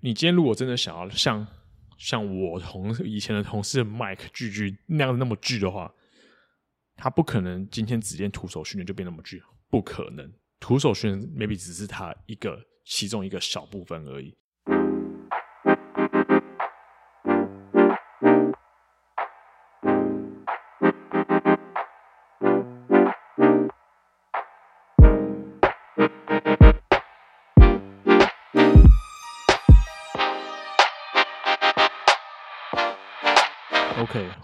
你今天如果真的想要像像我同以前的同事 Mike 巨巨那样那么巨的话，他不可能今天只练徒手训练就变那么巨，不可能。徒手训练 maybe 只是他一个其中一个小部分而已。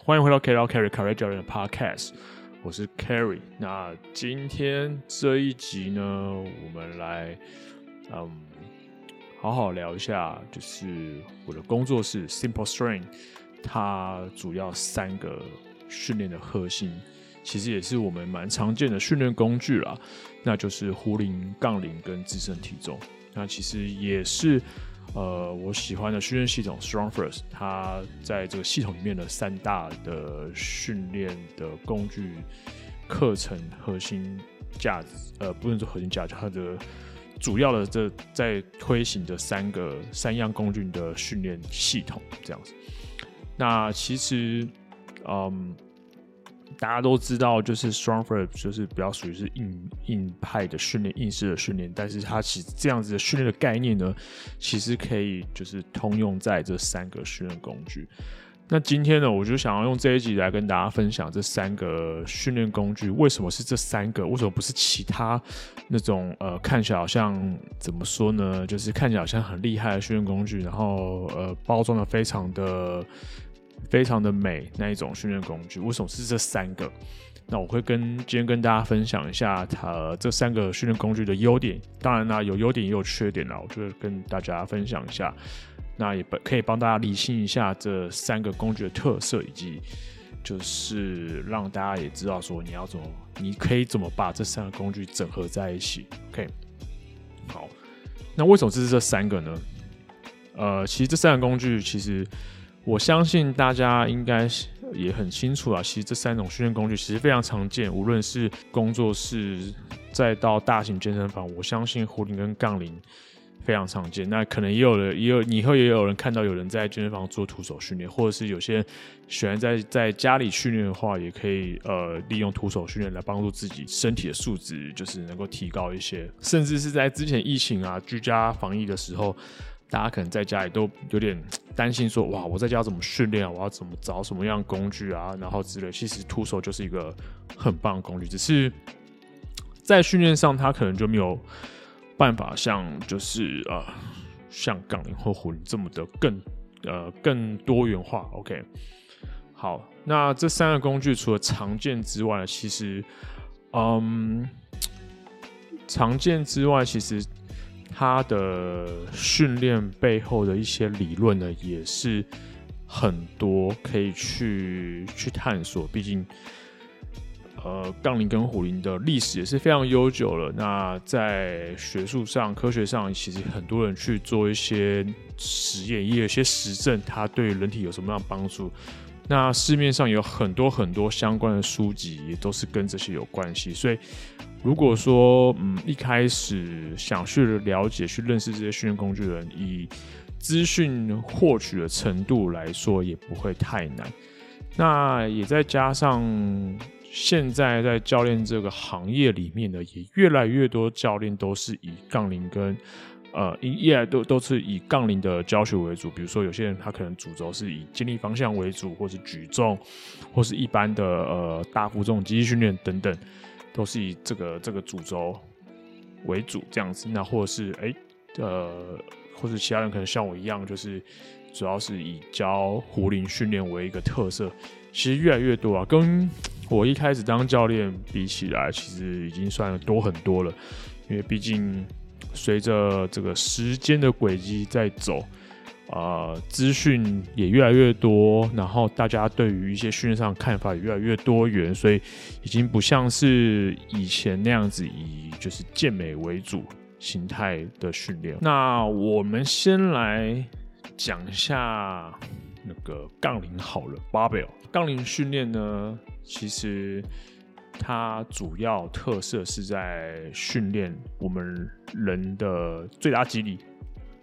欢迎回到 Kerry Kerry Kerry 教练的 Podcast，我是 Kerry。那今天这一集呢，我们来嗯好好聊一下，就是我的工作室 Simple Strength，它主要三个训练的核心，其实也是我们蛮常见的训练工具啦，那就是壶铃、杠铃跟自身体重。那其实也是。呃，我喜欢的训练系统 StrongFirst，它在这个系统里面的三大的训练的工具课程核心价值，呃，不能说核心价值，它的主要的这在推行的三个三样工具的训练系统这样子。那其实，嗯。大家都知道，就是 strong for 就是比较属于是硬硬派的训练，硬式的训练。但是它其实这样子的训练的概念呢，其实可以就是通用在这三个训练工具。那今天呢，我就想要用这一集来跟大家分享这三个训练工具，为什么是这三个？为什么不是其他那种呃看起来好像怎么说呢？就是看起来好像很厉害的训练工具，然后呃包装的非常的。非常的美那一种训练工具，为什么是这三个？那我会跟今天跟大家分享一下它这三个训练工具的优点。当然啦，有优点也有缺点啦，我就会跟大家分享一下。那也可以帮大家理清一下这三个工具的特色，以及就是让大家也知道说你要怎么，你可以怎么把这三个工具整合在一起。OK，好，那为什么是这三个呢？呃，其实这三个工具其实。我相信大家应该也很清楚啊，其实这三种训练工具其实非常常见，无论是工作室再到大型健身房，我相信壶铃跟杠铃非常常见。那可能也有人，也有以后也有人看到有人在健身房做徒手训练，或者是有些人喜欢在在家里训练的话，也可以呃利用徒手训练来帮助自己身体的素质，就是能够提高一些。甚至是在之前疫情啊居家防疫的时候。大家可能在家里都有点担心，说：“哇，我在家怎么训练啊？我要怎么找什么样工具啊？然后之类。”其实徒手就是一个很棒的工具，只是在训练上，它可能就没有办法像就是呃，像杠铃或壶这么的更呃更多元化。OK，好，那这三个工具除了常见之外，其实嗯，常见之外，其实。它的训练背后的一些理论呢，也是很多可以去去探索。毕竟，呃，杠铃跟壶铃的历史也是非常悠久了。那在学术上、科学上，其实很多人去做一些实验，也有一些实证，它对人体有什么样的帮助。那市面上有很多很多相关的书籍，也都是跟这些有关系。所以。如果说，嗯，一开始想去了解、去认识这些训练工具人，以资讯获取的程度来说，也不会太难。那也再加上，现在在教练这个行业里面呢，也越来越多教练都是以杠铃跟呃，一来都都是以杠铃的教学为主。比如说，有些人他可能主轴是以健力方向为主，或是举重，或是一般的呃大负重机器训练等等。都是以这个这个主轴为主这样子，那或者是哎、呃，或者其他人可能像我一样，就是主要是以教壶铃训练为一个特色。其实越来越多啊，跟我一开始当教练比起来，其实已经算多很多了。因为毕竟随着这个时间的轨迹在走。呃，资讯也越来越多，然后大家对于一些训练上的看法也越来越多元，所以已经不像是以前那样子以就是健美为主形态的训练。那我们先来讲一下那个杠铃好了，Barbell 杠铃训练呢，其实它主要特色是在训练我们人的最大肌力。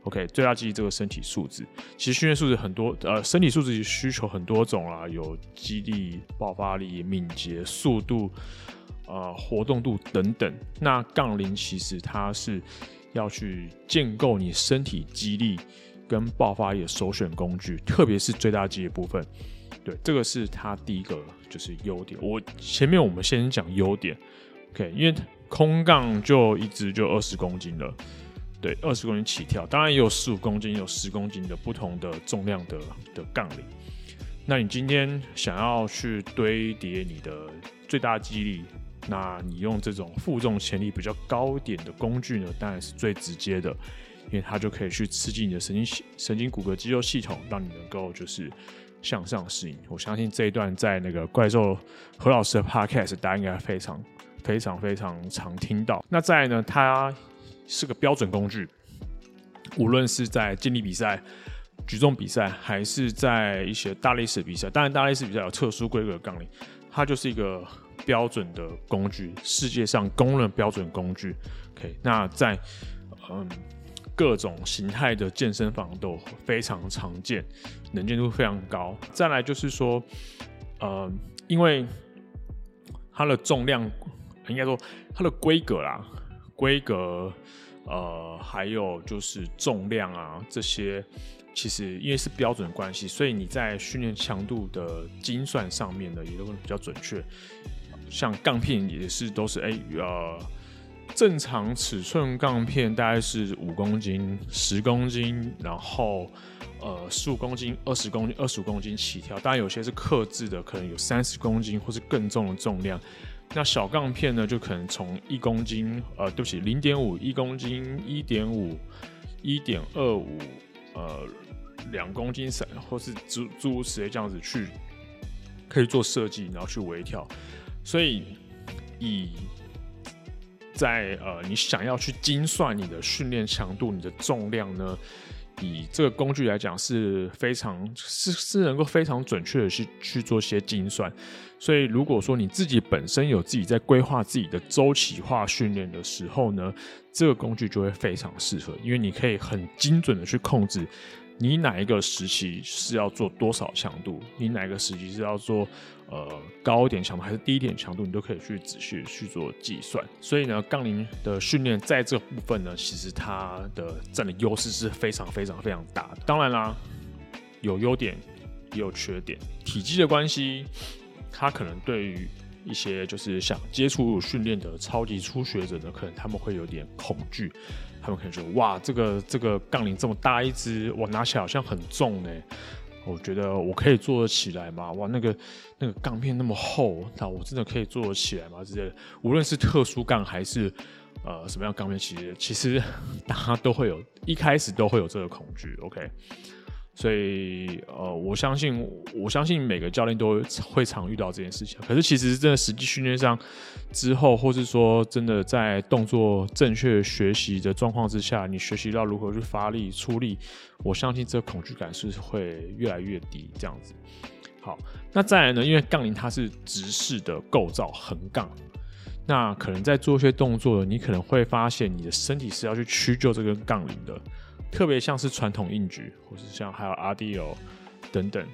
OK，最大肌力这个身体素质，其实训练素质很多，呃，身体素质需求很多种啊，有肌力、爆发力、敏捷、速度，呃，活动度等等。那杠铃其实它是要去建构你身体肌力跟爆发力的首选工具，特别是最大肌的部分。对，这个是它第一个就是优点。我前面我们先讲优点，OK，因为空杠就一支就二十公斤了。对，二十公斤起跳，当然也有十五公斤、有十公斤的不同的重量的的杠铃。那你今天想要去堆叠你的最大肌力，那你用这种负重潜力比较高一点的工具呢，当然是最直接的，因为它就可以去刺激你的神经、神经骨骼、肌肉系统，让你能够就是向上适应。我相信这一段在那个怪兽何老师的 Podcast，大家应该非常、非常、非常常听到。那再呢，它。是个标准工具，无论是在健力比赛、举重比赛，还是在一些大力士比赛。当然，大力士比赛有特殊规格的杠铃，它就是一个标准的工具，世界上公认标准工具。OK，那在嗯各种形态的健身房都非常常见，能见度非常高。再来就是说，呃，因为它的重量，应该说它的规格啦。规格，呃，还有就是重量啊，这些其实因为是标准关系，所以你在训练强度的精算上面呢，也都会比较准确。像杠片也是都是，哎、呃，正常尺寸杠片大概是五公斤、十公斤，然后呃十五公斤、二十公斤、二十五公斤起跳。当然有些是客制的，可能有三十公斤或是更重的重量。那小杠片呢，就可能从一公斤，呃，对不起，零点五、一公斤、一点五、一点二五，呃，两公斤三，或是诸诸如此类这样子去，可以做设计，然后去微调。所以，以在呃，你想要去精算你的训练强度、你的重量呢？以这个工具来讲，是非常是是能够非常准确的去去做些精算。所以，如果说你自己本身有自己在规划自己的周期化训练的时候呢，这个工具就会非常适合，因为你可以很精准的去控制。你哪一个时期是要做多少强度？你哪一个时期是要做呃高一点强度还是低一点强度？你都可以去仔细去做计算。所以呢，杠铃的训练在这部分呢，其实它的占的优势是非常非常非常大的。当然啦，有优点也有缺点。体积的关系，它可能对于一些就是想接触训练的超级初学者呢，可能他们会有点恐惧。他们可能说哇，这个这个杠铃这么大一只，我拿起来好像很重呢。我觉得我可以做得起来吗？哇，那个那个杠片那么厚，那我真的可以做得起来吗？之类的，无论是特殊杠还是呃什么样杠片，其实其实大家都会有，一开始都会有这个恐惧。OK。所以，呃，我相信，我相信每个教练都会常遇到这件事情。可是，其实真的实际训练上之后，或是说真的在动作正确学习的状况之下，你学习到如何去发力、出力，我相信这恐惧感是会越来越低。这样子。好，那再来呢？因为杠铃它是直式的构造，横杠，那可能在做一些动作，你可能会发现你的身体是要去屈就这根杠铃的。特别像是传统硬举，或是像还有 RDL 等等，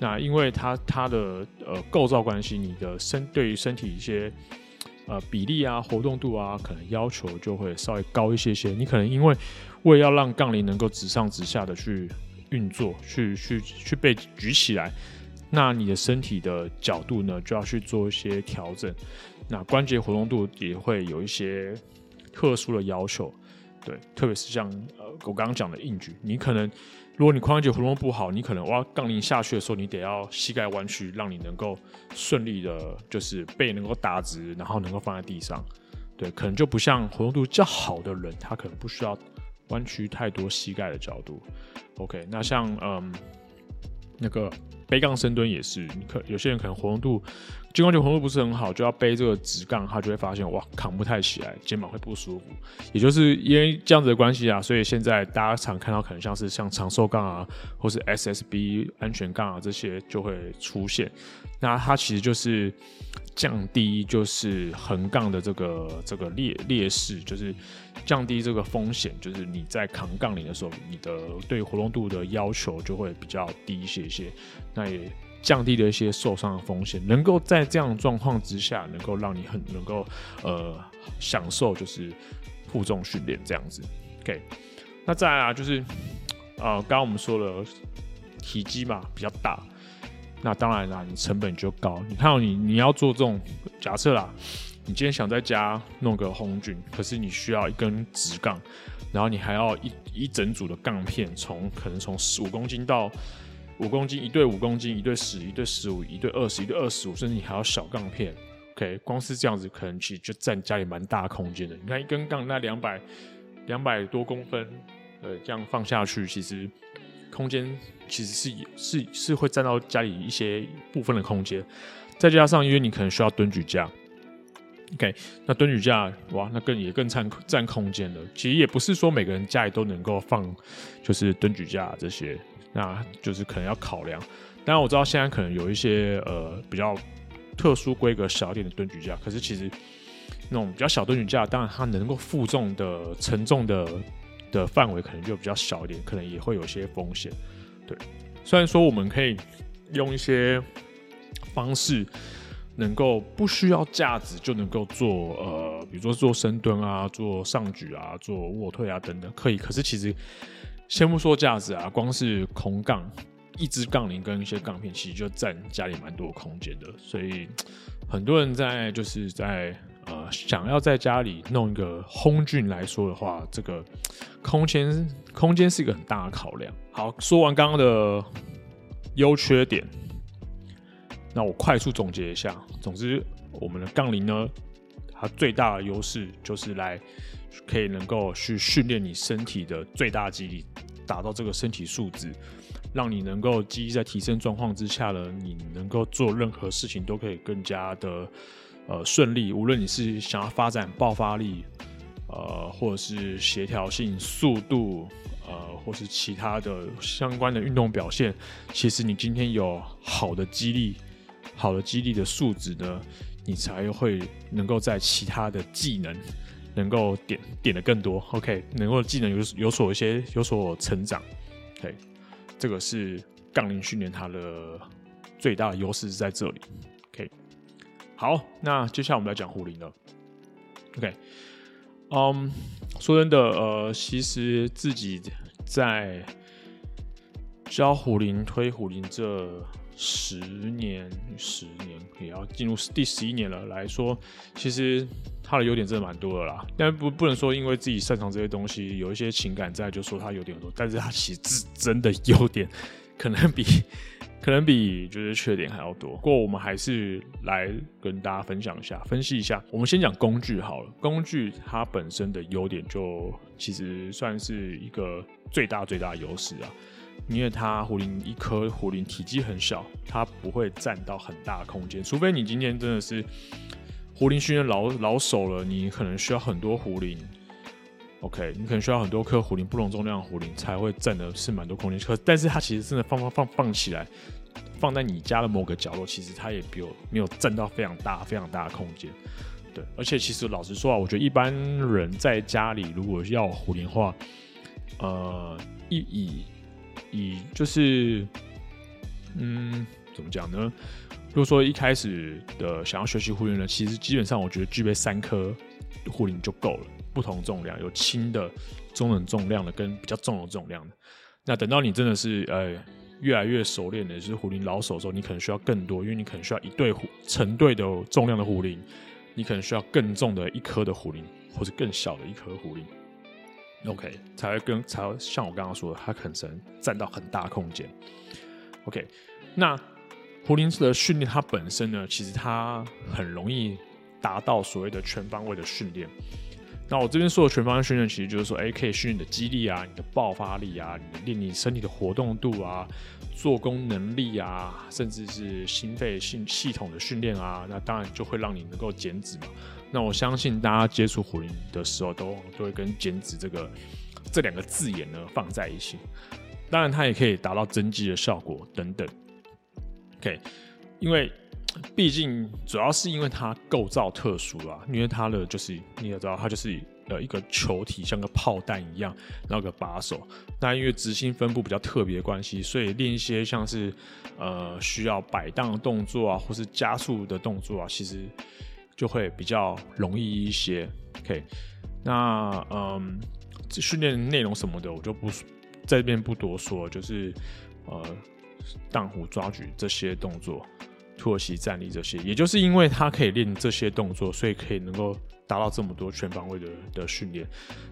那因为它它的呃构造关系，你的身对于身体一些呃比例啊、活动度啊，可能要求就会稍微高一些些。你可能因为为了要让杠铃能够直上直下的去运作，去去去被举起来，那你的身体的角度呢就要去做一些调整，那关节活动度也会有一些特殊的要求。对，特别是像呃我刚刚讲的硬举，你可能如果你髋关节活动不好，你可能哇杠铃下去的时候，你得要膝盖弯曲，让你能够顺利的，就是背能够打直，然后能够放在地上。对，可能就不像活动度较好的人，他可能不需要弯曲太多膝盖的角度。OK，那像嗯那个背杠深蹲也是，你可有些人可能活动度，肩关节活动度不是很好，就要背这个直杠，他就会发现哇，扛不太起来，肩膀会不舒服。也就是因为这样子的关系啊，所以现在大家常看到可能像是像长寿杠啊，或是 SSB 安全杠啊这些就会出现。那它其实就是降低就是横杠的这个这个劣劣势，就是降低这个风险，就是你在扛杠铃的时候，你的对活动度的要求就会比较低一些些。那也降低了一些受伤的风险，能够在这样的状况之下，能够让你很能够呃享受就是负重训练这样子。OK，那再来啊，就是呃刚刚我们说了体积嘛比较大，那当然啦，你成本就高。你看你你要做这种假设啦，你今天想在家弄个红军，可是你需要一根直杠，然后你还要一一整组的杠片，从可能从十五公斤到五公斤，一对五公斤，一对十，一对十五，一对二十，一对二十五，甚至你还要小杠片。OK，光是这样子，可能其实就占家里蛮大空间的。你看一根杠那两百两百多公分，呃，这样放下去，其实空间其实是是是会占到家里一些部分的空间。再加上因为你可能需要蹲举架，OK，那蹲举架哇，那更也更占占空间了。其实也不是说每个人家里都能够放，就是蹲举架这些。那就是可能要考量，当然我知道现在可能有一些呃比较特殊规格小一点的蹲举架，可是其实那种比较小蹲举架，当然它能够负重的承重的的范围可能就比较小一点，可能也会有些风险。对，虽然说我们可以用一些方式，能够不需要架子就能够做呃，比如说做深蹲啊，做上举啊，做卧推啊等等，可以。可是其实。先不说架子啊，光是空杠，一支杠铃跟一些杠片，其实就占家里蛮多空间的。所以很多人在就是在呃想要在家里弄一个 home gym 来说的话，这个空间空间是一个很大的考量。好，说完刚刚的优缺点，那我快速总结一下。总之，我们的杠铃呢，它最大的优势就是来。可以能够去训练你身体的最大肌力，达到这个身体素质，让你能够肌力在提升状况之下呢，你能够做任何事情都可以更加的呃顺利。无论你是想要发展爆发力，呃，或者是协调性、速度，呃，或是其他的相关的运动表现，其实你今天有好的肌力、好的肌力的素质呢，你才会能够在其他的技能。能够点点的更多，OK，能够技能有有所一些有所成长，OK，这个是杠铃训练它的最大的优势是在这里，OK，好，那接下来我们来讲壶铃了，OK，嗯、说真的，呃，其实自己在教壶铃、推壶铃这十年、十年也要进入第十一年了来说，其实。他的优点真的蛮多的啦，但不不能说因为自己擅长这些东西，有一些情感在，就说他优点很多。但是他其实真的优点，可能比 可能比就是缺点还要多。不过我们还是来跟大家分享一下，分析一下。我们先讲工具好了，工具它本身的优点就其实算是一个最大最大的优势啊，因为它壶铃一颗壶铃体积很小，它不会占到很大的空间，除非你今天真的是。壶铃训练老老手了，你可能需要很多壶铃，OK，你可能需要很多颗壶铃，不同重量的壶铃才会占的是蛮多空间。可但是它其实真的放放放放起来，放在你家的某个角落，其实它也没有没有占到非常大非常大的空间。对，而且其实老实说啊，我觉得一般人在家里如果要壶铃的话，呃，一以以就是，嗯，怎么讲呢？如果说一开始的想要学习护林呢，其实基本上我觉得具备三颗护林就够了，不同重量，有轻的、中等重量的跟比较重的重量的。那等到你真的是呃越来越熟练的，就是壶铃老手的时候，你可能需要更多，因为你可能需要一对壶成对的重量的壶铃，你可能需要更重的一颗的壶铃，或者更小的一颗壶铃。OK，才会跟才会像我刚刚说的，它可能占到很大空间。OK，那。壶铃的训练，它本身呢，其实它很容易达到所谓的全方位的训练。那我这边说的全方位训练，其实就是说，哎，可以训练的肌力啊，你的爆发力啊，你练你身体的活动度啊，做工能力啊，甚至是心肺系系统的训练啊，那当然就会让你能够减脂嘛。那我相信大家接触壶铃的时候，都都会跟减脂这个这两个字眼呢放在一起。当然，它也可以达到增肌的效果等等。OK，因为毕竟主要是因为它构造特殊啊，因为它的就是你也知道，它就是呃一个球体，像个炮弹一样，然后个把手。那因为质心分布比较特别关系，所以练一些像是呃需要摆荡的动作啊，或是加速的动作啊，其实就会比较容易一些。OK，那嗯，训练内容什么的，我就不。在这边不多说，就是呃，荡虎抓举这些动作，土耳其站立这些，也就是因为他可以练这些动作，所以可以能够达到这么多全方位的的训练。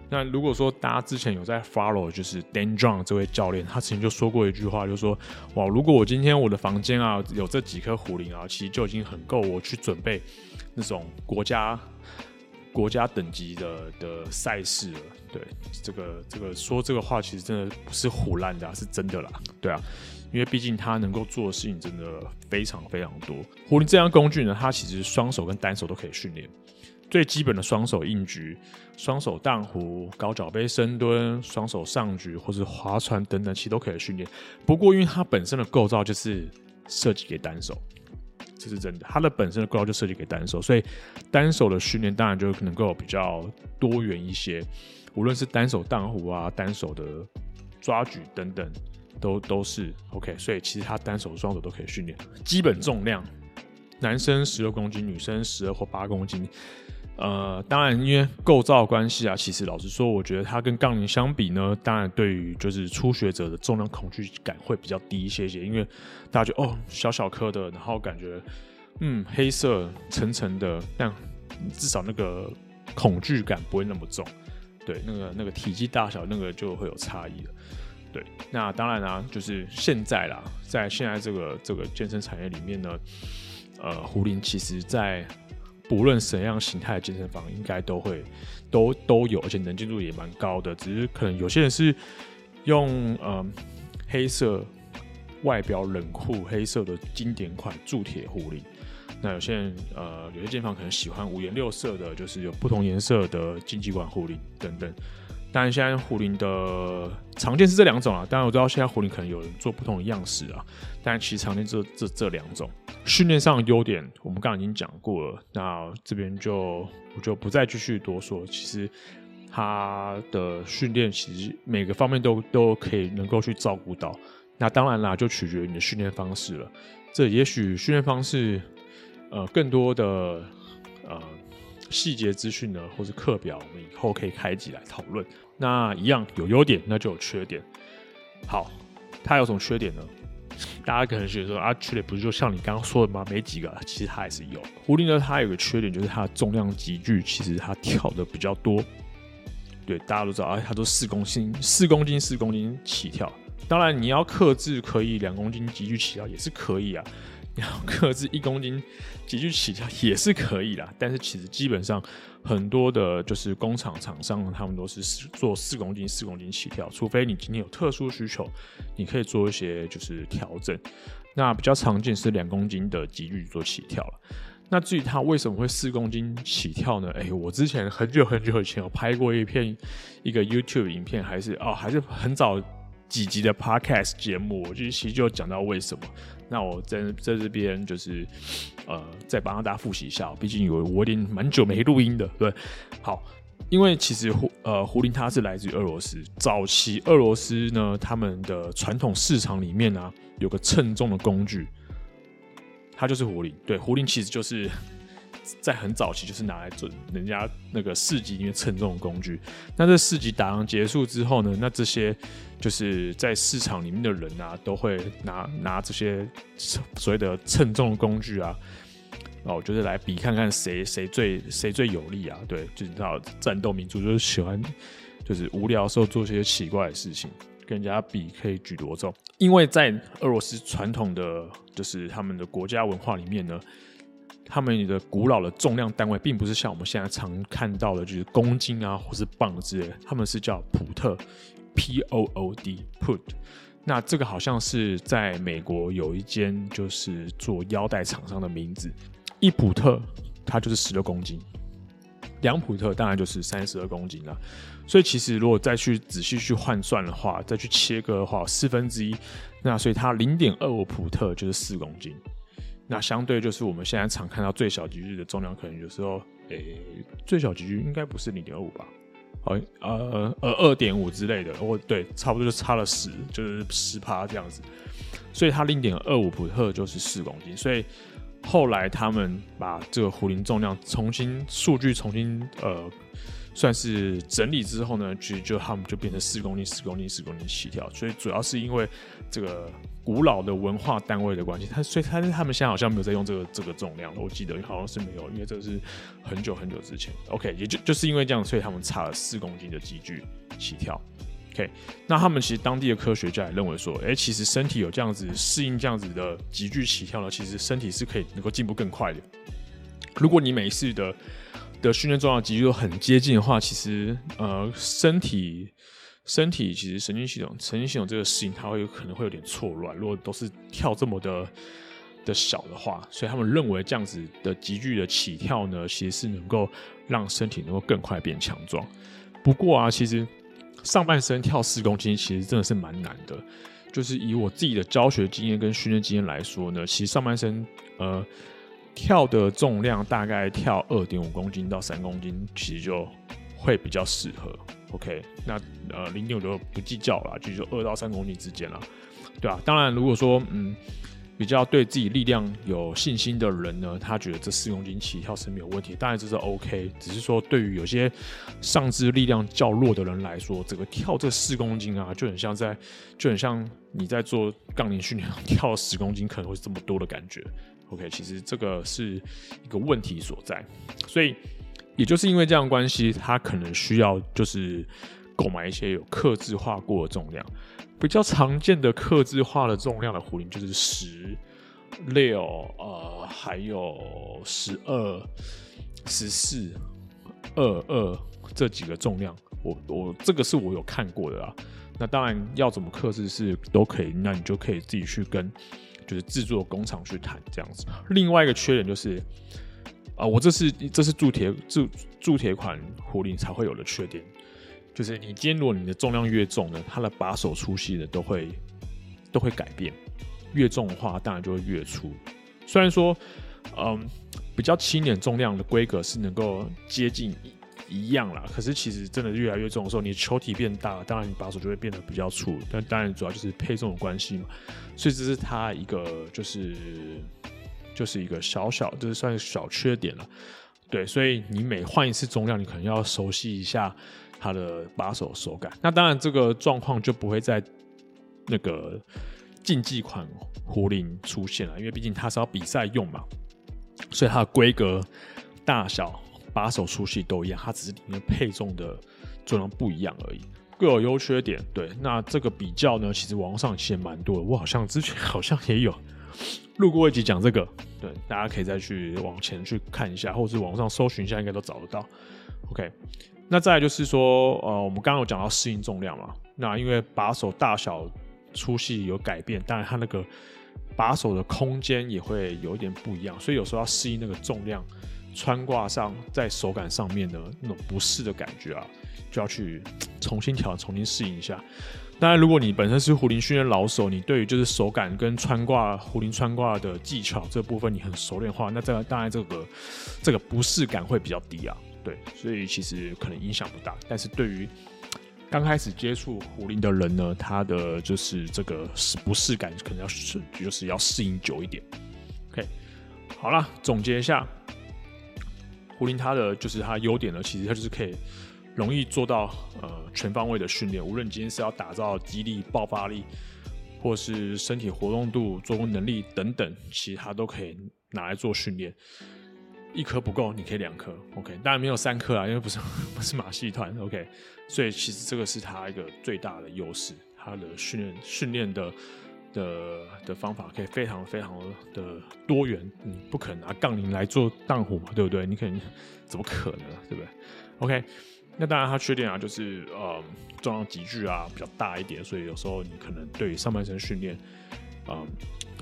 那如果说大家之前有在 follow，就是 Dan John 这位教练，他之前就说过一句话，就说哇，如果我今天我的房间啊有这几颗壶铃啊，其实就已经很够我去准备那种国家。国家等级的的赛事了，对这个这个说这个话，其实真的不是唬烂的，是真的啦，对啊，因为毕竟他能够做的事情真的非常非常多。壶铃这样工具呢，它其实双手跟单手都可以训练，最基本的双手硬举、双手荡壶、高脚杯深蹲、双手上举或是划船等等，其实都可以训练。不过因为它本身的构造就是设计给单手。这是真的，它的本身的构造就设计给单手，所以单手的训练当然就能够比较多元一些。无论是单手荡壶啊，单手的抓举等等，都都是 OK。所以其实它单手、双手都可以训练。基本重量，男生十六公斤，女生十二或八公斤。呃，当然，因为构造关系啊，其实老实说，我觉得它跟杠铃相比呢，当然对于就是初学者的重量恐惧感会比较低一些些，因为大家觉得哦，小小颗的，然后感觉嗯黑色沉沉的，但至少那个恐惧感不会那么重，对，那个那个体积大小那个就会有差异了，对，那当然啊，就是现在啦，在现在这个这个健身产业里面呢，呃，壶铃其实在。不论什么样形态的健身房，应该都会都都有，而且能见度也蛮高的。只是可能有些人是用嗯黑色外表冷酷黑色的经典款铸铁护理，那有些人呃有些健身房可能喜欢五颜六色的，就是有不同颜色的竞技馆护理等等。当然，现在虎林的常见是这两种啊。当然，我知道现在虎林可能有人做不同的样式啊。但其实常见这这这两种训练上的优点，我们刚刚已经讲过了。那这边就我就不再继续多说。其实它的训练其实每个方面都都可以能够去照顾到。那当然啦，就取决于你的训练方式了。这也许训练方式，呃，更多的呃。细节资讯呢，或是课表，我们以后可以开集来讨论。那一样有优点，那就有缺点。好，它有什么缺点呢？大家可能觉得说啊，缺点不是就像你刚刚说的吗？没几个，其实它还是有。狐狸呢，它有个缺点，就是它的重量级距其实它跳的比较多。对，大家都知道啊，它都四公斤、四公斤、四公斤起跳。当然，你要克制，可以两公斤级距起跳也是可以啊。然后克制一公斤急剧起跳也是可以啦，但是其实基本上很多的就是工厂厂商，他们都是做四公斤、四公斤起跳，除非你今天有特殊需求，你可以做一些就是调整。那比较常见是两公斤的几率做起跳了。那至于它为什么会四公斤起跳呢？诶，我之前很久很久以前有拍过一片一个 YouTube 影片，还是哦还是很早。几集的 Podcast 节目，我就其实就讲到为什么。那我在在这边就是呃，再帮大家复习一下。毕竟有我有点蛮久没录音的，对。好，因为其实胡呃胡林它是来自于俄罗斯，早期俄罗斯呢，他们的传统市场里面呢、有个称重的工具，它就是胡林。对，胡林其实就是。在很早期就是拿来做人家那个市集里面称重的工具。那这市集打烊结束之后呢，那这些就是在市场里面的人啊，都会拿拿这些所谓的称重工具啊，哦，就是来比看看谁谁最谁最有力啊。对，就你知道战斗民族就是喜欢就是无聊的时候做些奇怪的事情，跟人家比可以举多重。因为在俄罗斯传统的就是他们的国家文化里面呢。他们的古老的重量单位，并不是像我们现在常看到的，就是公斤啊，或是磅之类。他们是叫普特，P O O D，Put。那这个好像是在美国有一间就是做腰带厂商的名字。一普特它就是十六公斤，两普特当然就是三十二公斤了。所以其实如果再去仔细去换算的话，再去切割的话，四分之一，那所以它零点二五普特就是四公斤。那相对就是我们现在常看到最小级距的重量，可能有时候，诶、最小级距应该不是零点二五吧？好，呃呃，二点五之类的，我，对，差不多就差了十，就是十趴这样子。所以它零点二五普特就是四公斤。所以后来他们把这个壶铃重量重新数据重新呃。算是整理之后呢，其实就他们就变成四公斤、四公斤、四公斤起跳，所以主要是因为这个古老的文化单位的关系，他所以他他们现在好像没有在用这个这个重量了，我记得好像是没有，因为这个是很久很久之前。OK，也就就是因为这样，所以他们差了四公斤的级距起跳。OK，那他们其实当地的科学家也认为说，哎、其实身体有这样子适应这样子的级距起跳呢，其实身体是可以能够进步更快的。如果你每一次的的训练重量级距都很接近的话，其实呃身体身体其实神经系统神经系统这个事情它会有可能会有点错乱。如果都是跳这么的的小的话，所以他们认为这样子的急剧的起跳呢，其实是能够让身体能够更快变强壮。不过啊，其实上半身跳四公斤其实真的是蛮难的。就是以我自己的教学经验跟训练经验来说呢，其实上半身呃。跳的重量大概跳二点五公斤到三公斤，其实就会比较适合。OK，那呃零点五就不计较了，就就二到三公斤之间了，对啊，当然，如果说嗯比较对自己力量有信心的人呢，他觉得这四公斤起跳是没有问题，当然这是 OK。只是说对于有些上肢力量较弱的人来说，这个跳这四公斤啊，就很像在就很像你在做杠铃训练跳十公斤可能会这么多的感觉。OK，其实这个是一个问题所在，所以也就是因为这样关系，他可能需要就是购买一些有克制化过的重量，比较常见的克制化的重量的壶铃就是十六，呃，还有十二、十四、二二这几个重量，我我这个是我有看过的啦。那当然要怎么克制是都可以，那你就可以自己去跟。就是制作工厂去谈这样子。另外一个缺点就是，啊、我这是这是铸铁铸铸铁款壶铃才会有的缺点，就是你今天如果你的重量越重呢，它的把手粗细的都会都会改变。越重的话，当然就会越粗。虽然说，嗯，比较轻点重量的规格是能够接近。一样啦，可是其实真的越来越重的时候，你球体变大，当然你把手就会变得比较粗。但当然主要就是配重的关系嘛，所以这是它一个就是就是一个小小，就是算是小缺点了。对，所以你每换一次重量，你可能要熟悉一下它的把手手感。那当然这个状况就不会在那个竞技款壶铃出现了，因为毕竟它是要比赛用嘛，所以它的规格大小。把手粗细都一样，它只是里面配重的重量不一样而已，各有优缺点。对，那这个比较呢，其实网上其实蛮多的，我好像之前好像也有录过一集讲这个，对，大家可以再去往前去看一下，或者是网上搜寻一下，应该都找得到。OK，那再来就是说，呃，我们刚刚有讲到适应重量嘛，那因为把手大小粗细有改变，当然它那个把手的空间也会有一点不一样，所以有时候要适应那个重量。穿挂上，在手感上面的那种不适的感觉啊，就要去重新调、重新适应一下。当然，如果你本身是壶铃训练老手，你对于就是手感跟穿挂壶铃穿挂的技巧这部分你很熟练的话，那这当然这个这个不适感会比较低啊。对，所以其实可能影响不大。但是对于刚开始接触壶铃的人呢，他的就是这个不适感可能要适就是要适应久一点。OK，好了，总结一下。壶铃它的就是它优点呢，其实它就是可以容易做到呃全方位的训练。无论你今天是要打造肌力、爆发力，或是身体活动度、做工能力等等，其实它都可以拿来做训练。一颗不够，你可以两颗，OK？当然没有三颗啊，因为不是 不是马戏团，OK？所以其实这个是它一个最大的优势，它的训练训练的的的方法可以非常非常的多元。你不可能拿杠铃来做荡虎嘛，对不对？你可能怎么可能，对不对？OK，那当然它缺点啊，就是呃重量级距啊比较大一点，所以有时候你可能对上半身训练，嗯，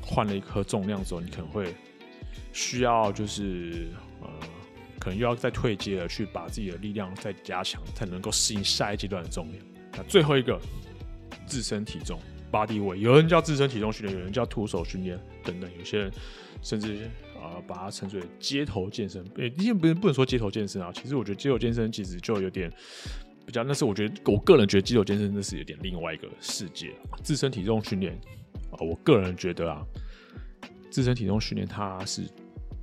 换了一颗重量之后，你可能会需要就是呃可能又要再退阶了，去把自己的力量再加强，才能够适应下一阶段的重量。那最后一个自身体重。body 位有人叫自身体重训练，有人叫徒手训练等等，有些人甚至、呃、把它称之为街头健身。诶，之前不是不能说街头健身啊，其实我觉得街头健身其实就有点比较，那是我觉得我个人觉得街头健身那是有点另外一个世界。自身体重训练啊，我个人觉得啊，自身体重训练它是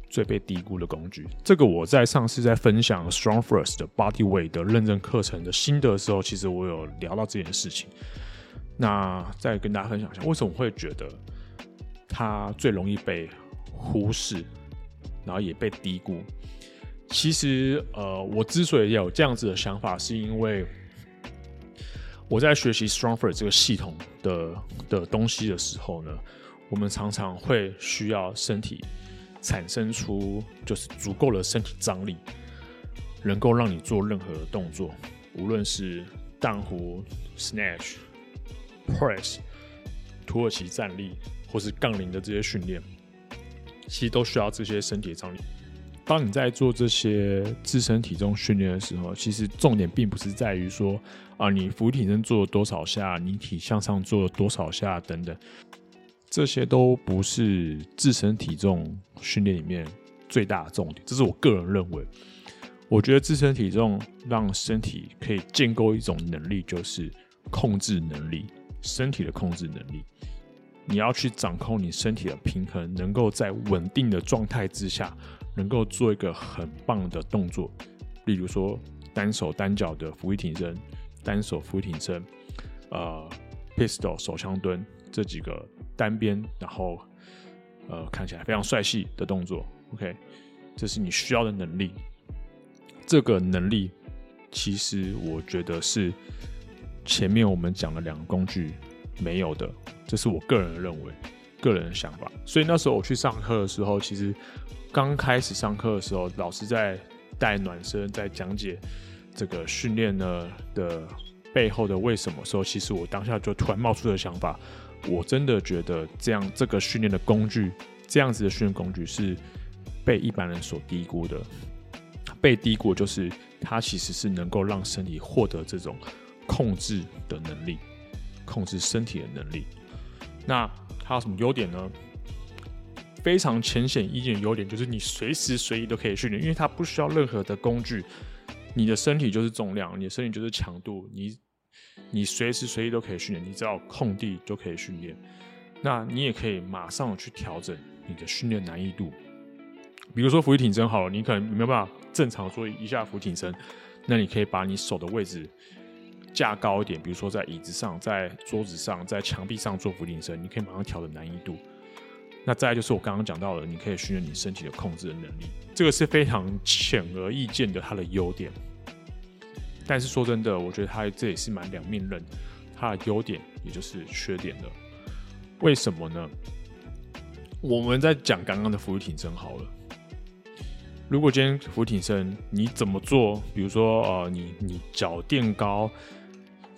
最被低估的工具。这个我在上次在分享 Strong First 的 body weight 的认证课程的心得的时候，其实我有聊到这件事情。那再跟大家分享一下，为什么会觉得它最容易被忽视，然后也被低估。其实，呃，我之所以有这样子的想法，是因为我在学习 StrongFirst 这个系统的的东西的时候呢，我们常常会需要身体产生出就是足够的身体张力，能够让你做任何的动作，无论是荡壶、Snatch。Press、土耳其站立或是杠铃的这些训练，其实都需要这些身体的张力。当你在做这些自身体重训练的时候，其实重点并不是在于说啊，你俯卧撑做了多少下，你体向上做了多少下等等，这些都不是自身体重训练里面最大的重点。这是我个人认为，我觉得自身体重让身体可以建构一种能力，就是控制能力。身体的控制能力，你要去掌控你身体的平衡，能够在稳定的状态之下，能够做一个很棒的动作。例如说，单手单脚的俯卧挺身，单手俯卧挺身，呃，pistol 手枪蹲这几个单边，然后呃看起来非常帅气的动作。OK，这是你需要的能力。这个能力，其实我觉得是。前面我们讲了两个工具没有的，这是我个人认为、个人的想法。所以那时候我去上课的时候，其实刚开始上课的时候，老师在带暖身，在讲解这个训练呢的背后的为什么时候，其实我当下就突然冒出的想法，我真的觉得这样这个训练的工具，这样子的训练工具是被一般人所低估的。被低估就是它其实是能够让身体获得这种。控制的能力，控制身体的能力。那它有什么优点呢？非常浅显易见的优点就是你随时随地都可以训练，因为它不需要任何的工具。你的身体就是重量，你的身体就是强度，你你随时随地都可以训练，你只要空地就可以训练。那你也可以马上去调整你的训练难易度。比如说俯卧挺身好了，你可能没有办法正常做一下俯卧挺身，那你可以把你手的位置。架高一点，比如说在椅子上、在桌子上、在墙壁上做俯卧撑，你可以马上调整难易度。那再就是我刚刚讲到的，你可以训练你身体的控制的能力，这个是非常显而易见的它的优点。但是说真的，我觉得它这也是蛮两面刃，它的优点也就是缺点的。为什么呢？我们在讲刚刚的俯卧挺身好了。如果今天俯卧挺身你怎么做？比如说呃，你你脚垫高。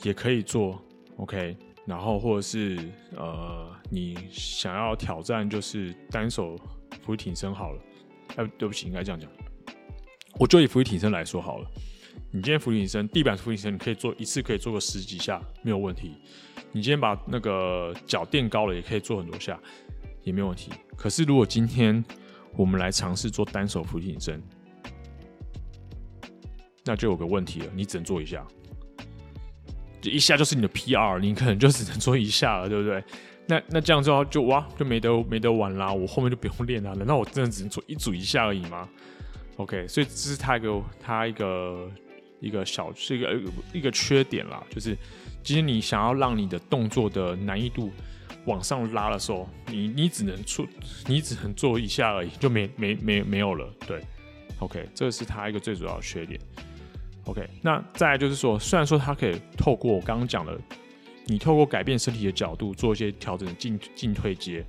也可以做，OK，然后或者是呃，你想要挑战就是单手俯卧挺身好了，哎，对不起，应该这样讲，我就以俯卧挺身来说好了。你今天俯卧挺身，地板俯卧挺身，你可以做一次可以做个十几下没有问题。你今天把那个脚垫高了，也可以做很多下，也没有问题。可是如果今天我们来尝试做单手俯卧挺身，那就有个问题了，你只能做一下。一下就是你的 PR，你可能就只能做一下了，对不对？那那这样之后就哇，就没得没得玩啦，我后面就不用练啦。难道我真的只能做一组一下而已吗？OK，所以这是他一个他一个一个小是一个一个缺点啦，就是其实你想要让你的动作的难易度往上拉的时候，你你只能做你只能做一下而已，就没没没没有了。对，OK，这是他一个最主要的缺点。OK，那再来就是说，虽然说它可以透过我刚刚讲的你透过改变身体的角度做一些调整进进退阶，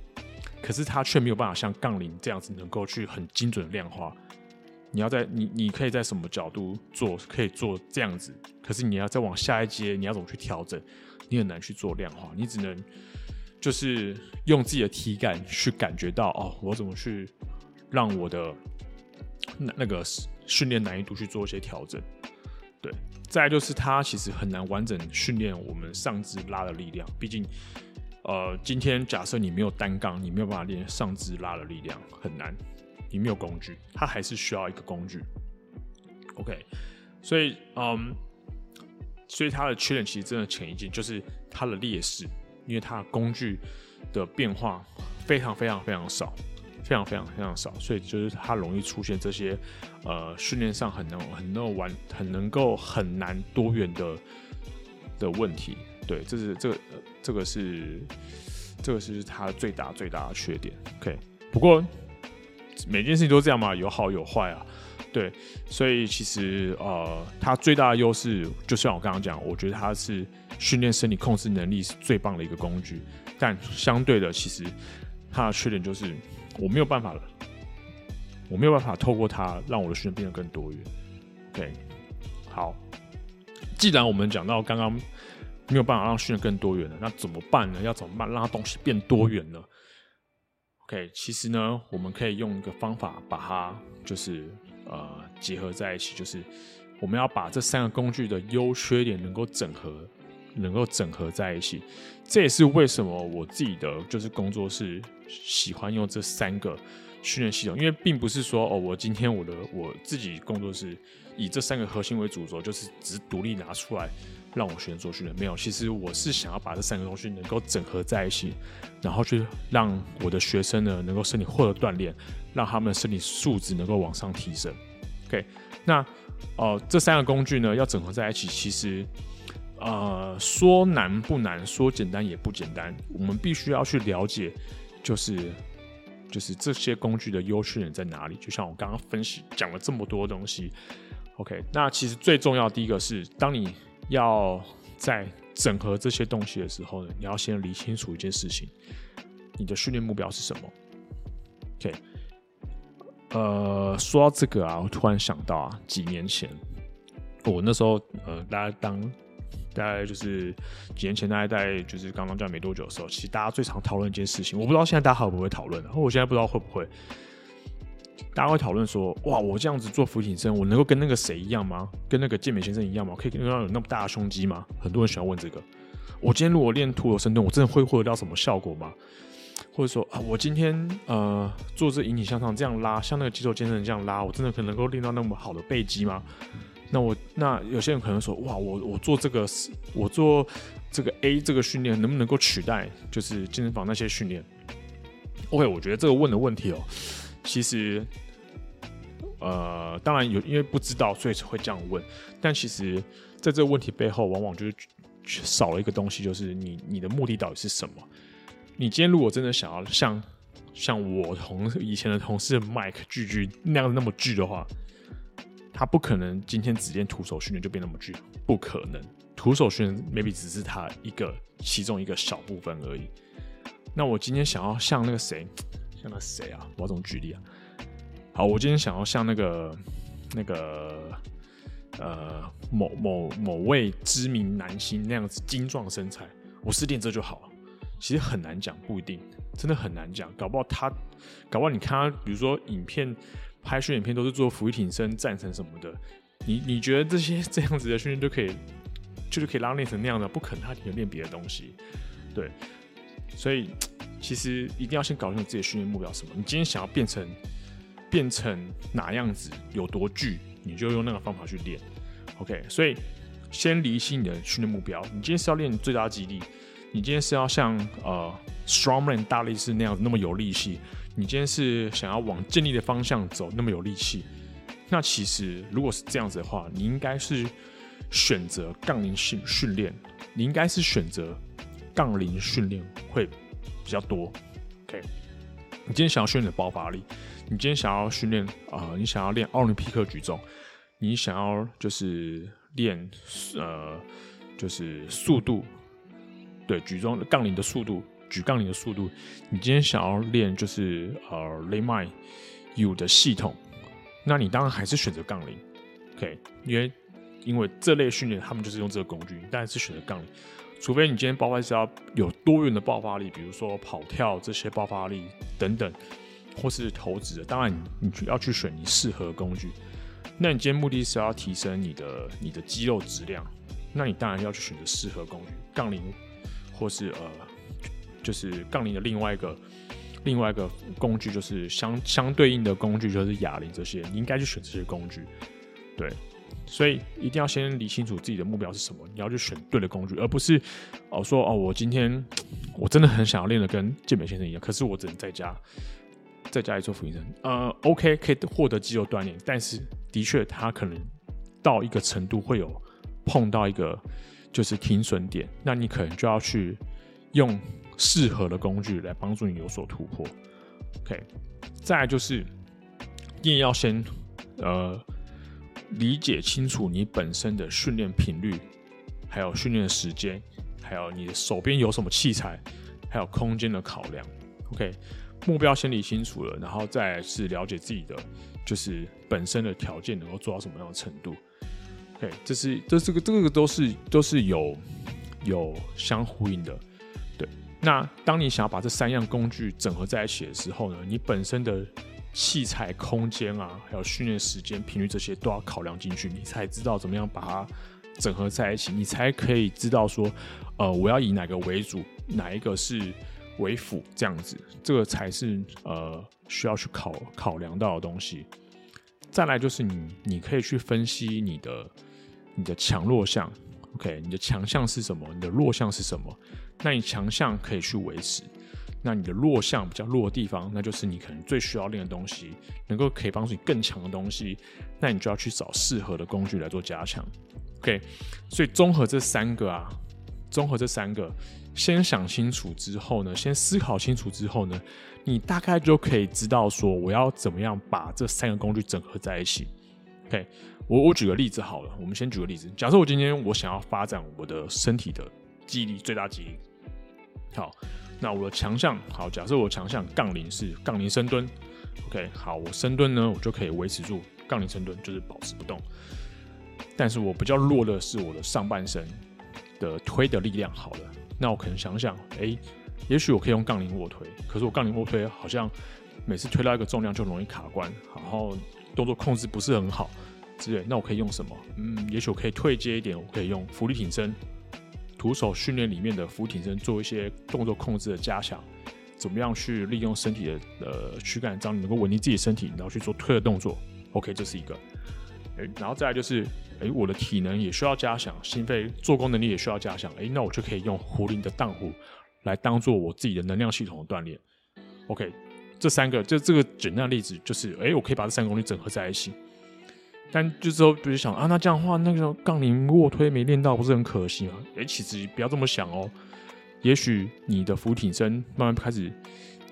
可是它却没有办法像杠铃这样子能够去很精准的量化。你要在你你可以在什么角度做，可以做这样子，可是你要再往下一阶，你要怎么去调整，你很难去做量化，你只能就是用自己的体感去感觉到哦，我怎么去让我的那那个训练难易度去做一些调整。对，再就是它其实很难完整训练我们上肢拉的力量，毕竟呃，今天假设你没有单杠，你没有办法练上肢拉的力量，很难。你没有工具，它还是需要一个工具。OK，所以嗯，所以它的缺点其实真的浅一点，就是它的劣势，因为它的工具的变化非常非常非常少，非常非常非常少，所以就是它容易出现这些呃训练上很能很能玩很能够很难多元的的问题。对，这是这个这个是这个是它最大最大的缺点。OK，不过。每件事情都这样嘛，有好有坏啊，对，所以其实呃，它最大的优势，就像我刚刚讲，我觉得它是训练身体控制能力是最棒的一个工具，但相对的，其实它的缺点就是我没有办法了，我没有办法透过它让我的训练变得更多元。OK，，好，既然我们讲到刚刚没有办法让训练更多元了，那怎么办呢？要怎么办让东西变多元呢？OK，其实呢，我们可以用一个方法把它就是呃结合在一起，就是我们要把这三个工具的优缺点能够整合，能够整合在一起。这也是为什么我自己的就是工作室喜欢用这三个训练系统，因为并不是说哦，我今天我的我自己工作室以这三个核心为主轴，就是只独立拿出来。让我学生做训练没有，其实我是想要把这三个东西能够整合在一起，然后去让我的学生呢能够身体获得锻炼，让他们的身体素质能够往上提升。OK，那哦、呃，这三个工具呢要整合在一起，其实呃说难不难，说简单也不简单。我们必须要去了解，就是就是这些工具的优缺点在哪里。就像我刚刚分析讲了这么多东西，OK，那其实最重要的第一个是当你。要在整合这些东西的时候呢，你要先理清楚一件事情：你的训练目标是什么？OK，呃，说到这个啊，我突然想到啊，几年前我那时候呃，大家当大概就是几年前，大概在就是刚刚教没多久的时候，其实大家最常讨论一件事情，我不知道现在大家会不会讨论，然后我现在不知道会不会。大家会讨论说：“哇，我这样子做俯卧撑，我能够跟那个谁一样吗？跟那个健美先生一样吗？可以跟他有那么大的胸肌吗？”很多人喜欢问这个。我今天如果练徒手深蹲，我真的会获得到什么效果吗？或者说啊，我今天呃做这引体向上这样拉，像那个肌肉健身这样拉，我真的可能能够练到那么好的背肌吗？那我那有些人可能说：“哇，我我做这个我做这个 A 这个训练，能不能够取代就是健身房那些训练？”OK，我觉得这个问的问题哦，其实。呃，当然有，因为不知道，所以会这样问。但其实，在这个问题背后，往往就是少了一个东西，就是你你的目的到底是什么？你今天如果真的想要像像我同以前的同事 Mike 巨巨那样那么巨的话，他不可能今天只练徒手训练就变那么巨，不可能。徒手训练 maybe 只是他一个其中一个小部分而已。那我今天想要像那个谁，像那谁啊？我要怎么举例啊？好，我今天想要像那个那个呃某某某位知名男星那样子精壮身材，我是练这就好了。其实很难讲，不一定，真的很难讲。搞不好他，搞不好你看他，比如说影片拍摄影片都是做俯卧挺身、战神什么的，你你觉得这些 这样子的训练都可以，就是可以拉练成那样的？不可能，他可能练别的东西。对，所以其实一定要先搞清楚自己的训练目标什么。你今天想要变成。变成哪样子有多巨，你就用那个方法去练。OK，所以先厘清你的训练目标。你今天是要练最大肌力，你今天是要像呃 Strongman 大力士那样那么有力气，你今天是想要往健力的方向走那么有力气。那其实如果是这样子的话，你应该是选择杠铃训训练，你应该是选择杠铃训练会比较多。OK，你今天想要训练的爆发力。你今天想要训练啊？你想要练奥林匹克举重？你想要就是练呃，就是速度对，举重杠铃的速度，举杠铃的速度，你今天想要练就是呃 Lat-My U 的系统，那你当然还是选择杠铃，OK，因为因为这类训练他们就是用这个工具，你当然是选择杠铃，除非你今天爆发是要有多元的爆发力，比如说跑跳这些爆发力等等，或是投掷的，当然你你要去选你适合的工具。那你今天目的是要提升你的你的肌肉质量，那你当然要去选择适合工具，杠铃，或是呃，就是杠铃的另外一个另外一个工具，就是相相对应的工具，就是哑铃这些，你应该去选这些工具，对，所以一定要先理清楚自己的目标是什么，你要去选对的工具，而不是哦说哦我今天我真的很想要练的跟健美先生一样，可是我只能在家。在家里做俯卧撑，呃，OK，可以获得肌肉锻炼，但是的确，他可能到一个程度会有碰到一个就是停损点，那你可能就要去用适合的工具来帮助你有所突破。OK，再来就是一定要先呃理解清楚你本身的训练频率，还有训练的时间，还有你的手边有什么器材，还有空间的考量。OK。目标先理清楚了，然后再是了解自己的就是本身的条件能够做到什么样的程度。OK，这是这这个这个都是都是有有相呼应的。那当你想要把这三样工具整合在一起的时候呢，你本身的器材、空间啊，还有训练时间、频率这些都要考量进去，你才知道怎么样把它整合在一起，你才可以知道说，呃，我要以哪个为主，哪一个是。为辅这样子，这个才是呃需要去考考量到的东西。再来就是你，你可以去分析你的你的强弱项，OK，你的强项是什么？你的弱项是什么？那你强项可以去维持，那你的弱项比较弱的地方，那就是你可能最需要练的东西，能够可以帮助你更强的东西，那你就要去找适合的工具来做加强，OK。所以综合这三个啊，综合这三个。先想清楚之后呢，先思考清楚之后呢，你大概就可以知道说我要怎么样把这三个工具整合在一起。OK，我我举个例子好了，我们先举个例子，假设我今天我想要发展我的身体的记忆力，最大肌力。好，那我的强项，好，假设我强项杠铃是杠铃深蹲。OK，好，我深蹲呢，我就可以维持住杠铃深蹲，就是保持不动。但是我比较弱的是我的上半身的推的力量，好了。那我可能想想，哎、也许我可以用杠铃卧推，可是我杠铃卧推好像每次推到一个重量就容易卡关，然后动作控制不是很好之类。那我可以用什么？嗯，也许我可以退阶一点，我可以用浮力挺身、徒手训练里面的伏地挺身做一些动作控制的加强。怎么样去利用身体的呃躯干张力，能够稳定自己身体，然后去做推的动作？OK，这是一个。欸、然后再来就是。诶，我的体能也需要加强，心肺做功能力也需要加强。诶，那我就可以用壶铃的荡壶来当做我自己的能量系统的锻炼。OK，这三个就这个简单的例子就是，诶，我可以把这三个东西整合在一起。但就是说，比如想啊，那这样的话，那个杠铃卧推没练到，不是很可惜吗？诶，其实不要这么想哦。也许你的俯卧撑慢慢开始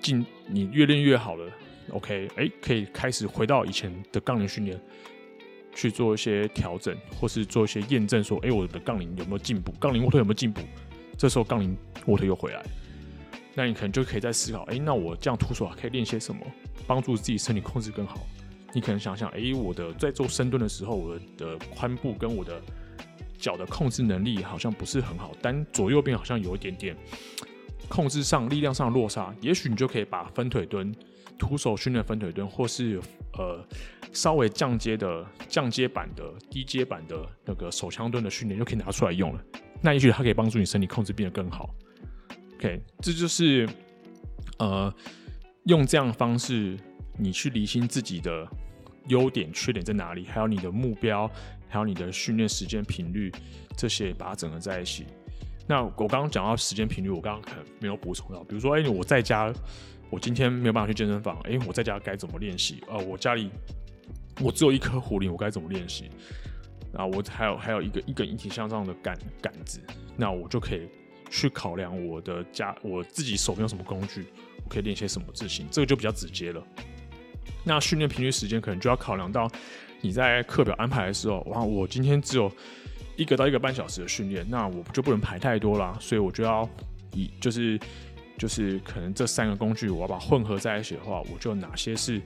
进，你越练越好了。OK，诶，可以开始回到以前的杠铃训练。去做一些调整，或是做一些验证，说，哎、我的杠铃有没有进步？杠铃卧推有没有进步？这时候杠铃卧推又回来，那你可能就可以再思考，哎、那我这样徒手可以练些什么，帮助自己身体控制更好？你可能想想，哎、我的在做深蹲的时候，我的髋部跟我的脚的控制能力好像不是很好，但左右边好像有一点点控制上力量上的落差，也许你就可以把分腿蹲。徒手训练分腿蹲，或是呃稍微降阶的降阶版的低阶版的那个手枪蹲的训练，就可以拿出来用了。那也许它可以帮助你身体控制变得更好。OK，这就是呃用这样的方式，你去理清自己的优点、缺点在哪里，还有你的目标，还有你的训练时间频率，这些把它整合在一起。那我刚刚讲到时间频率，我刚刚可能没有补充到，比如说，哎、我在家。我今天没有办法去健身房，哎、我在家该怎么练习？呃，我家里我只有一颗壶铃，我该怎么练习？啊，我还有还有一个一根引体向上的杆杆子，那我就可以去考量我的家我自己手边有什么工具，我可以练些什么字型，这个就比较直接了。那训练频率时间可能就要考量到你在课表安排的时候，哇，我今天只有一个到一个半小时的训练，那我就不能排太多啦，所以我就要以就是就是可能这三个工具我要把混合在一起的话，我就哪些是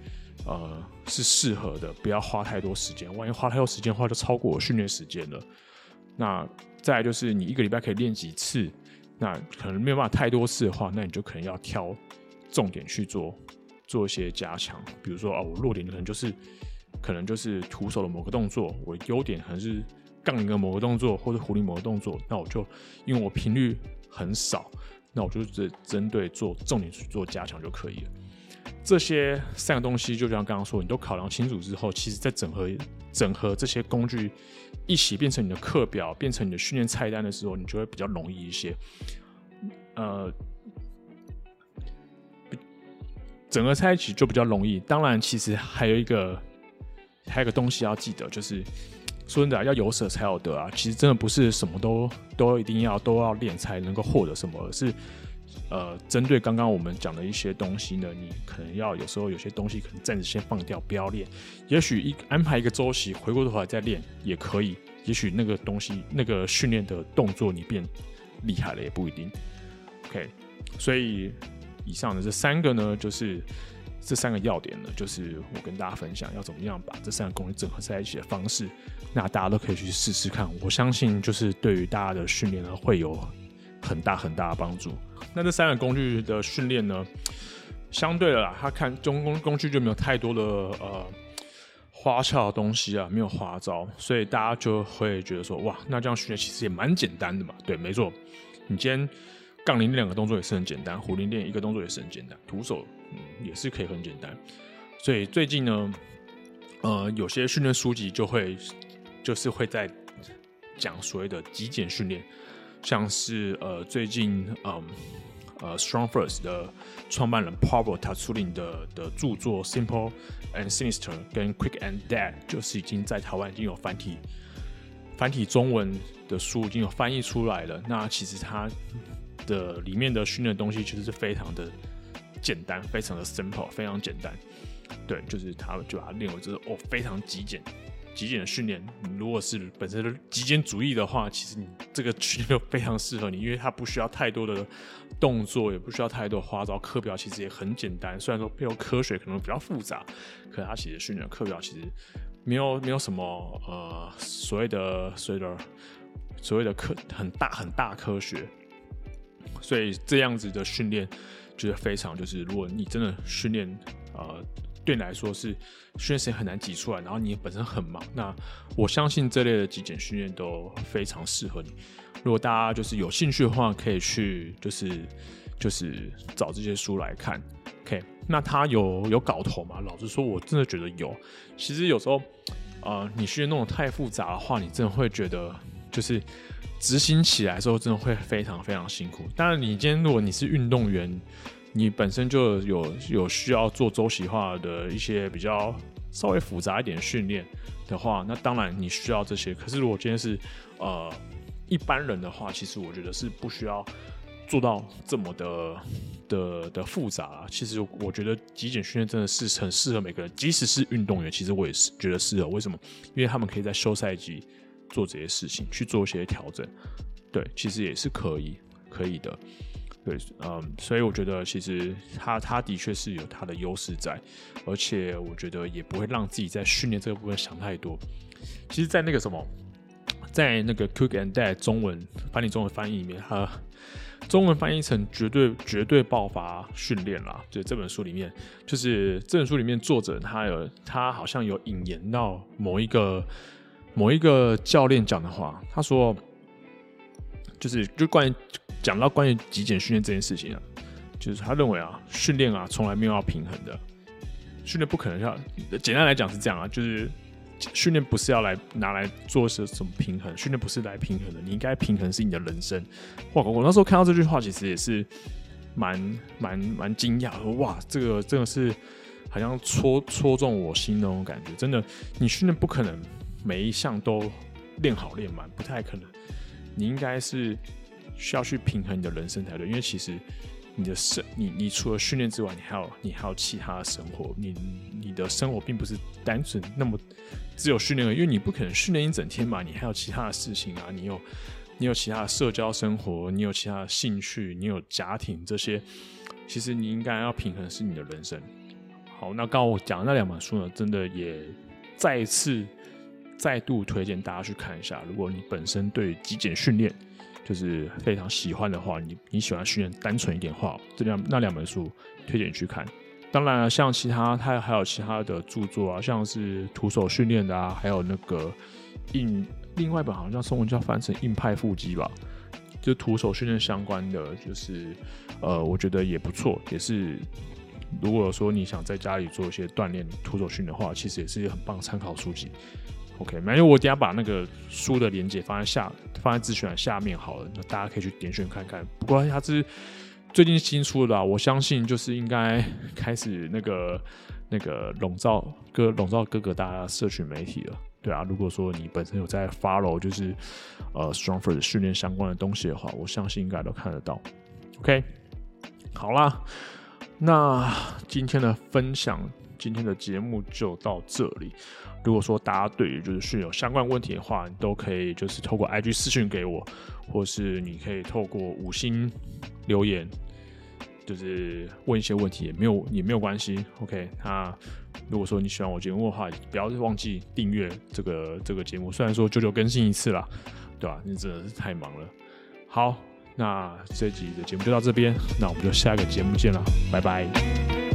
呃是适合的，不要花太多时间，万一花太多时间的话，就超过我训练时间了。那再就是你一个礼拜可以练几次，那可能没有办法太多次的话，那你就可能要挑重点去做做一些加强，比如说啊，我弱点可能就是可能就是徒手的某个动作，我优点可能是。杠铃的某个动作，或者壶铃某个动作，那我就因为我频率很少，那我就只针对做重点去做加强就可以了。这些三个东西，就像刚刚说，你都考量清楚之后，其实在整合整合这些工具一起变成你的课表，变成你的训练菜单的时候，你就会比较容易一些。呃，整合在一起就比较容易。当然，其实还有一个还有一个东西要记得，就是。说真的，要有舍才有得啊！其实真的不是什么都都一定要都要练才能够获得什么，而是呃，针对刚刚我们讲的一些东西呢，你可能要有时候有些东西可能暂时先放掉，不要练。也许一安排一个周期，回过头来再练也可以。也许那个东西那个训练的动作你变厉害了也不一定。OK，所以以上的这三个呢，就是。这三个要点呢，就是我跟大家分享要怎么样把这三个工具整合在一起的方式。那大家都可以去试试看，我相信就是对于大家的训练呢会有很大很大的帮助。那这三个工具的训练呢，相对的啦，他看中工工具就没有太多的呃花俏的东西啊，没有花招，所以大家就会觉得说，哇，那这样训练其实也蛮简单的嘛。对，没错，你今天杠铃那两个动作也是很简单，壶铃练一个动作也是很简单，徒手。嗯，也是可以很简单，所以最近呢，呃，有些训练书籍就会就是会在讲所谓的极简训练，像是呃最近嗯呃 StrongFirst 的创办人 Pavel Tsatsouline 的的著作 Simple and Sinister 跟 Quick and Dead，就是已经在台湾已经有繁体繁体中文的书已经有翻译出来了。那其实他的里面的训练东西其实是非常的。简单，非常的 simple，非常简单。对，就是他就把它练为就是哦，非常极简、极简的训练。如果是本身的极简主义的话，其实你这个训练就非常适合你，因为它不需要太多的动作，也不需要太多花招。课表其实也很简单，虽然说背后科学可能比较复杂，可是它其实训练课表其实没有没有什么呃所谓的所谓的所谓的科很大很大科学，所以这样子的训练。觉得非常就是，如果你真的训练，呃，对你来说是训练时间很难挤出来，然后你本身很忙，那我相信这类的极简训练都非常适合你。如果大家就是有兴趣的话，可以去就是就是找这些书来看。OK，那他有有搞头吗？老实说，我真的觉得有。其实有时候，呃，你训练弄得太复杂的话，你真的会觉得就是。执行起来的时候，真的会非常非常辛苦。当然，你今天如果你是运动员，你本身就有有需要做周期化的一些比较稍微复杂一点训练的话，那当然你需要这些。可是如果今天是呃一般人的话，其实我觉得是不需要做到这么的的的复杂。其实我觉得极简训练真的是很适合每个人，即使是运动员，其实我也是觉得适合。为什么？因为他们可以在休赛季。做这些事情去做一些调整，对，其实也是可以，可以的，对，嗯，所以我觉得其实他他的确是有他的优势在，而且我觉得也不会让自己在训练这个部分想太多。其实，在那个什么，在那个 Quick and Dad 中文翻译中文翻译里面，它中文翻译成绝对绝对爆发训练啦，就这本书里面，就是这本书里面作者他有他好像有引言到某一个。某一个教练讲的话，他说，就是就关于讲到关于极简训练这件事情啊，就是他认为啊，训练啊从来没有要平衡的，训练不可能要，简单来讲是这样啊，就是训练不是要来拿来做是什么平衡，训练不是来平衡的，你应该平衡是你的人生。哇，我那时候看到这句话，其实也是蛮蛮蛮惊讶，说哇，这个真的是好像戳戳中我心那种感觉，真的，你训练不可能。每一项都练好练满，不太可能。你应该是需要去平衡你的人生才对，因为其实你的生，你你除了训练之外，你还有你还有其他的生活，你你的生活并不是单纯那么只有训练了，因为你不可能训练一整天嘛，你还有其他的事情啊，你有你有其他的社交生活，你有其他的兴趣，你有家庭这些，其实你应该要平衡是你的人生。好，那刚刚我讲的那两本书呢，真的也再一次再度推荐大家去看一下。如果你本身对极简训练就是非常喜欢的话，你你喜欢训练单纯一点的话，这两那两本书推荐你去看。当然了，像其他它还有其他的著作啊，像是徒手训练的啊，还有那个硬另外一本好像中文叫翻成硬派腹肌吧，就徒手训练相关的，就是呃，我觉得也不错，也是。如果说你想在家里做一些锻炼、徒手训的话，其实也是一个很棒的参考书籍。OK，没有，我等下把那个书的连接放在下，放在资讯栏下面好了，那大家可以去点选看看。不过它是最近新出的啦，我相信就是应该开始那个那个笼罩各笼罩各个大家社群媒体了。对啊，如果说你本身有在 follow 就是呃 StrongFirst 训练相关的东西的话，我相信应该都看得到。OK，好啦。那今天的分享，今天的节目就到这里。如果说大家对于就是训有相关问题的话，你都可以就是透过 IG 私讯给我，或是你可以透过五星留言，就是问一些问题，也没有也没有关系。OK，那如果说你喜欢我节目的话，不要忘记订阅这个这个节目。虽然说久久更新一次啦，对吧？你真的是太忙了。好。那这集的节目就到这边，那我们就下一个节目见了，拜拜。